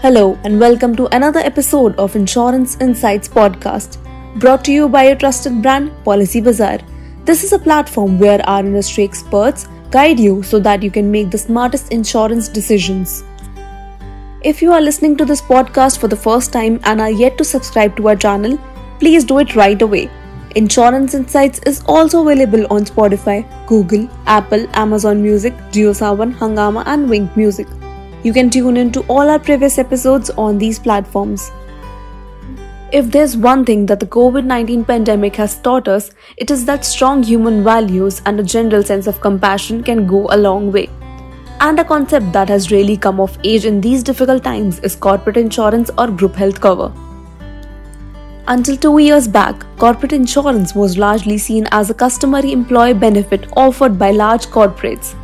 Hello, and welcome to another episode of Insurance Insights podcast, brought to you by your trusted brand, Policy Bazaar. This is a platform where our industry experts guide you so that you can make the smartest insurance decisions. If you are listening to this podcast for the first time and are yet to subscribe to our channel, please do it right away. Insurance Insights is also available on Spotify, Google, Apple, Amazon Music, JioSaavn, Hungama, and Wynk Music. You can tune in to all our previous episodes on these platforms. If there's one thing that the COVID 19 pandemic has taught us, it is that strong human values and a general sense of compassion can go a long way. And a concept that has really come of age in these difficult times is corporate insurance or group health cover. Until two years back, corporate insurance was largely seen as a customary employee benefit offered by large corporates.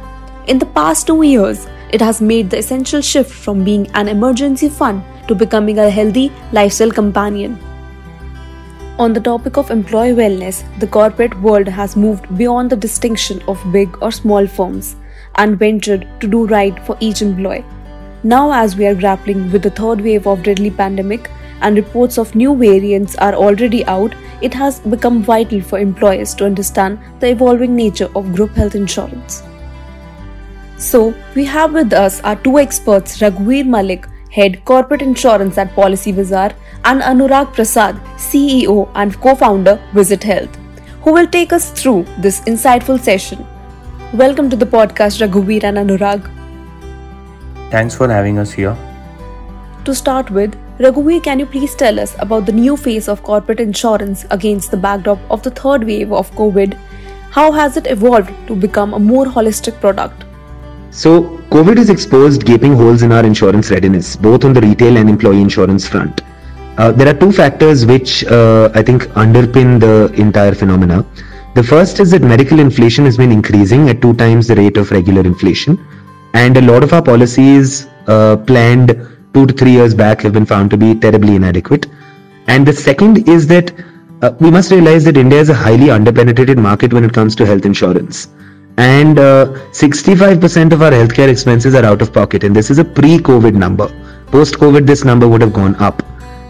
In the past two years, it has made the essential shift from being an emergency fund to becoming a healthy lifestyle companion. On the topic of employee wellness, the corporate world has moved beyond the distinction of big or small firms and ventured to do right for each employee. Now, as we are grappling with the third wave of deadly pandemic, and reports of new variants are already out, it has become vital for employers to understand the evolving nature of group health insurance. So, we have with us our two experts Raghuveer Malik, Head Corporate Insurance at Policy Bazaar, and Anurag Prasad, CEO and co founder Visit Health, who will take us through this insightful session. Welcome to the podcast, Raghuveer and Anurag. Thanks for having us here. To start with, Raghuveer, can you please tell us about the new phase of corporate insurance against the backdrop of the third wave of COVID? How has it evolved to become a more holistic product? So, COVID has exposed gaping holes in our insurance readiness, both on the retail and employee insurance front. Uh, there are two factors which uh, I think underpin the entire phenomena. The first is that medical inflation has been increasing at two times the rate of regular inflation, and a lot of our policies uh, planned two to three years back have been found to be terribly inadequate. And the second is that uh, we must realize that India is a highly underpenetrated market when it comes to health insurance. And uh, 65% of our healthcare expenses are out of pocket, and this is a pre COVID number. Post COVID, this number would have gone up.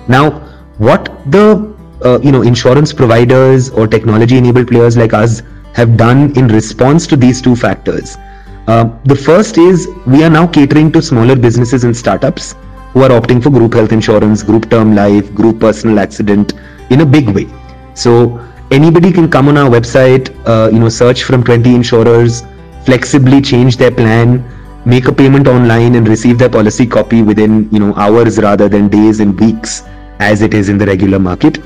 Now, what the uh, you know insurance providers or technology enabled players like us have done in response to these two factors uh, the first is we are now catering to smaller businesses and startups who are opting for group health insurance, group term life, group personal accident in a big way. So anybody can come on our website, uh, you know, search from 20 insurers, flexibly change their plan, make a payment online and receive their policy copy within, you know, hours rather than days and weeks as it is in the regular market.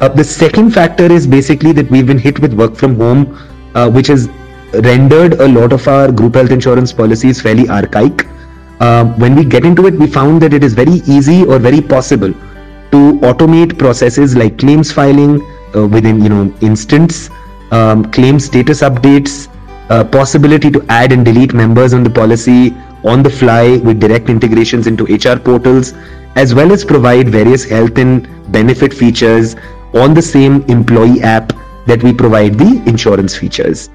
Uh, the second factor is basically that we've been hit with work from home, uh, which has rendered a lot of our group health insurance policies fairly archaic uh, when we get into it, we found that it is very easy or very possible to automate processes like claims filing uh, within you know instance, um, claim status updates, uh, possibility to add and delete members on the policy on the fly with direct integrations into HR portals, as well as provide various health and benefit features on the same employee app that we provide the insurance features.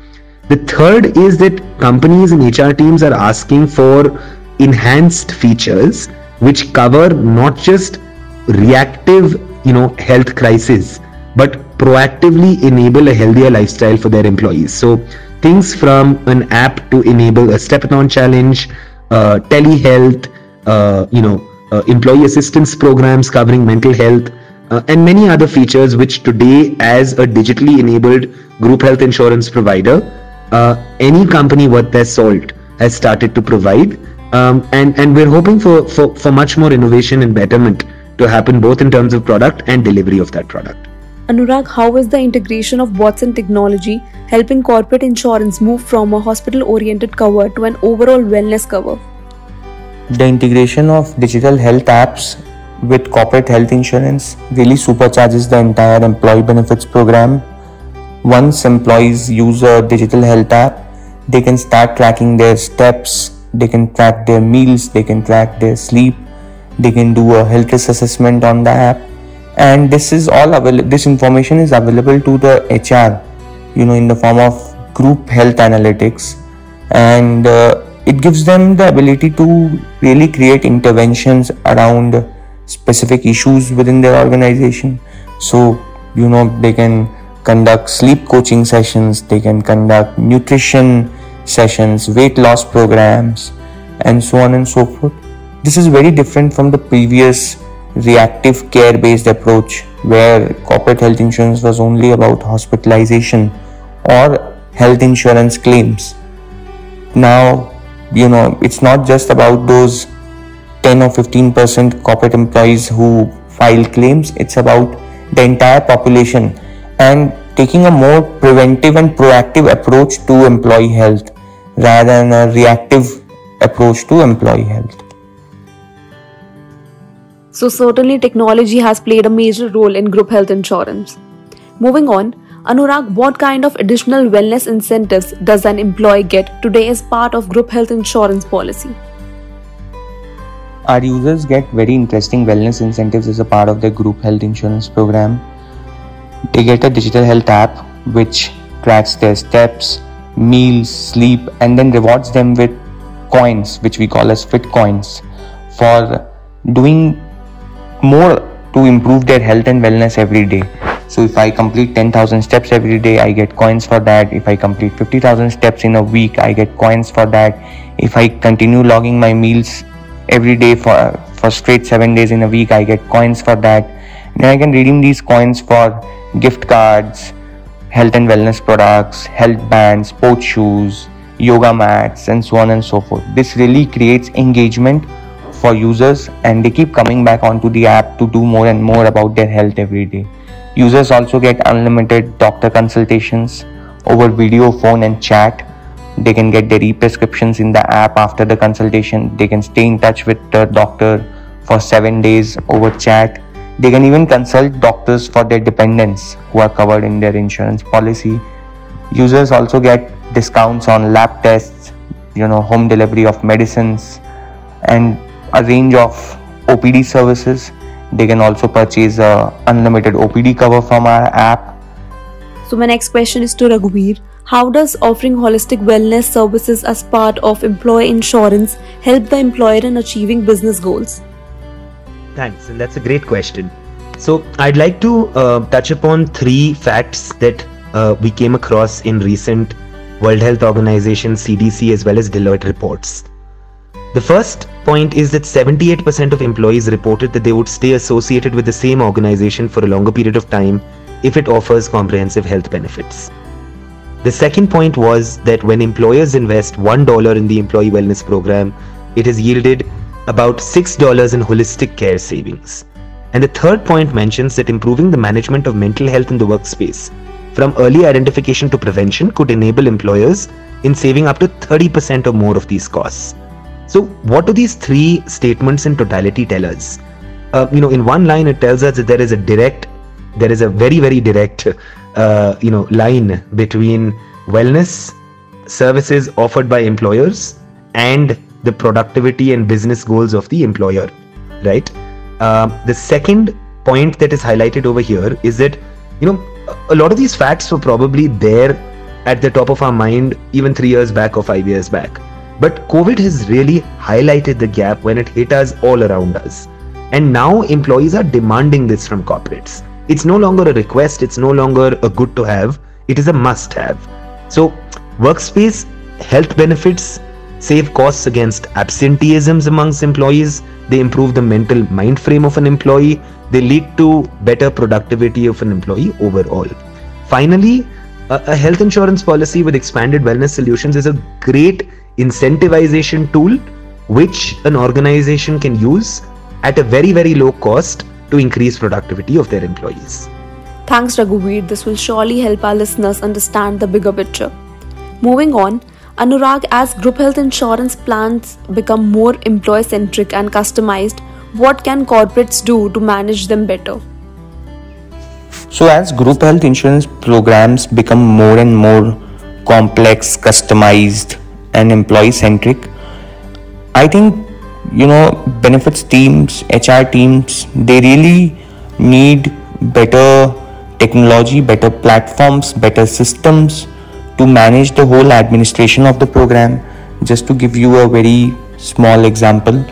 The third is that companies and HR teams are asking for enhanced features which cover not just reactive you know health crisis but proactively enable a healthier lifestyle for their employees so things from an app to enable a stepathon challenge uh, telehealth uh, you know uh, employee assistance programs covering mental health uh, and many other features which today as a digitally enabled group health insurance provider uh, any company worth their salt has started to provide um, and and we're hoping for, for for much more innovation and betterment to happen both in terms of product and delivery of that product. Anurag, how is the integration of and technology helping corporate insurance move from a hospital oriented cover to an overall wellness cover? The integration of digital health apps with corporate health insurance really supercharges the entire employee benefits program. Once employees use a digital health app, they can start tracking their steps, they can track their meals they can track their sleep they can do a health risk assessment on the app and this is all available this information is available to the hr you know in the form of group health analytics and uh, it gives them the ability to really create interventions around specific issues within their organization. So, you know, they can conduct sleep coaching sessions, they can conduct nutrition sessions, weight loss programs, and so on and so forth. This is very different from the previous reactive care based approach where corporate health insurance was only about hospitalization or health insurance claims. Now, you know, it's not just about those 10 or 15% corporate employees who file claims, it's about the entire population and taking a more preventive and proactive approach to employee health rather than a reactive approach to employee health. So, certainly, technology has played a major role in group health insurance. Moving on, Anurag, what kind of additional wellness incentives does an employee get today as part of group health insurance policy? Our users get very interesting wellness incentives as a part of their group health insurance program. They get a digital health app which tracks their steps, meals, sleep, and then rewards them with coins, which we call as fit coins, for doing more to improve their health and wellness every day. So if I complete 10,000 steps every day, I get coins for that. If I complete 50,000 steps in a week, I get coins for that. If I continue logging my meals every day for for straight 7 days in a week, I get coins for that. Then I can redeem these coins for gift cards, health and wellness products, health bands, sports shoes, yoga mats and so on and so forth. This really creates engagement for users and they keep coming back onto the app to do more and more about their health every day. Users also get unlimited doctor consultations over video, phone, and chat. They can get their e prescriptions in the app after the consultation. They can stay in touch with the doctor for seven days over chat. They can even consult doctors for their dependents who are covered in their insurance policy. Users also get discounts on lab tests, you know, home delivery of medicines, and a range of OPD services. They can also purchase a unlimited OPD cover from our app. So my next question is to Raghuveer. How does offering holistic wellness services as part of employee insurance help the employer in achieving business goals? Thanks, and that's a great question. So I'd like to uh, touch upon three facts that uh, we came across in recent World Health Organization CDC as well as Deloitte reports. The first point is that 78% of employees reported that they would stay associated with the same organization for a longer period of time if it offers comprehensive health benefits. The second point was that when employers invest $1 in the employee wellness program, it has yielded about $6 in holistic care savings. And the third point mentions that improving the management of mental health in the workspace from early identification to prevention could enable employers in saving up to 30% or more of these costs. So, what do these three statements in totality tell us? Uh, you know, in one line, it tells us that there is a direct, there is a very, very direct, uh, you know, line between wellness services offered by employers and the productivity and business goals of the employer, right? Uh, the second point that is highlighted over here is that, you know, a lot of these facts were probably there at the top of our mind even three years back or five years back but COVID has really highlighted the gap when it hit us all around us. And now employees are demanding this from corporates. It's no longer a request, it's no longer a good to have, it is a must have. So, workspace health benefits save costs against absenteeisms amongst employees, they improve the mental mind frame of an employee, they lead to better productivity of an employee overall. Finally, a, health insurance policy with expanded wellness solutions is a great incentivization tool which an organization can use at a very, very low cost to increase productivity of their employees. Thanks, Raghuveer. This will surely help our listeners understand the bigger picture. Moving on, Anurag, as group health insurance plans become more employee centric and customized, what can corporates do to manage them better? So, as group health insurance programs become more and more complex, customized, and employee centric i think you know benefits teams hr teams they really need better technology better platforms better systems to manage the whole administration of the program. Just to give you a very small example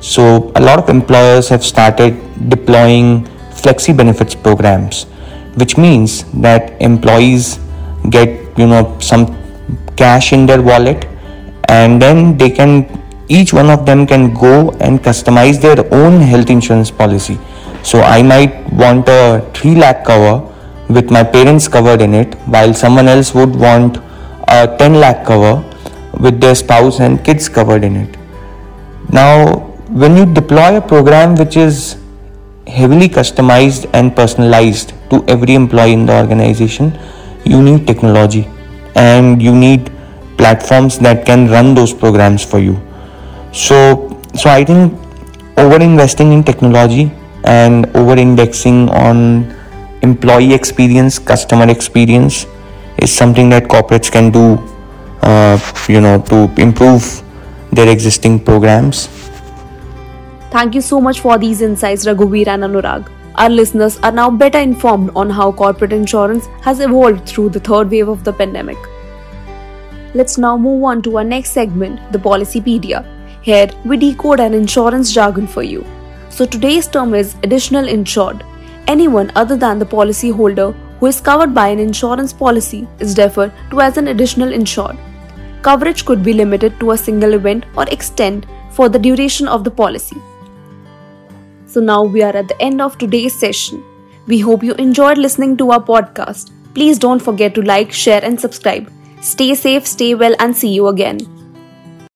so a lot of employers have started deploying flexi benefits programs which means that employees get you know some cash in their wallet and then they can each one of them can go and customize their own health insurance policy. So i might want a 3 lakh cover with my parents covered in it while someone else would want a 10 lakh cover with their spouse and kids covered in it. Now when you deploy a program which is heavily customized and personalized to every employee in the organization you need technology. And you need platforms that can run those programs for you so so i think over investing in technology and over indexing on employee experience customer experience is something that corporates can do uh, you know to improve their existing programs Thank you so much for these insights, Raghuveer and Anurag. Our listeners are now better informed on how corporate insurance has evolved through the third wave of the pandemic. Let's now move on to our next segment, the Policypedia. Here, we decode an insurance jargon for you. So today's term is additional insured. Anyone other than the policyholder who is covered by an insurance policy is referred to as an additional insured. Coverage could be limited to a single event or extend for the duration of the policy. So now we are at the end of today's session. We hope you enjoyed listening to our podcast. Please don't forget to like, share, and subscribe. Stay safe, stay well, and see you again.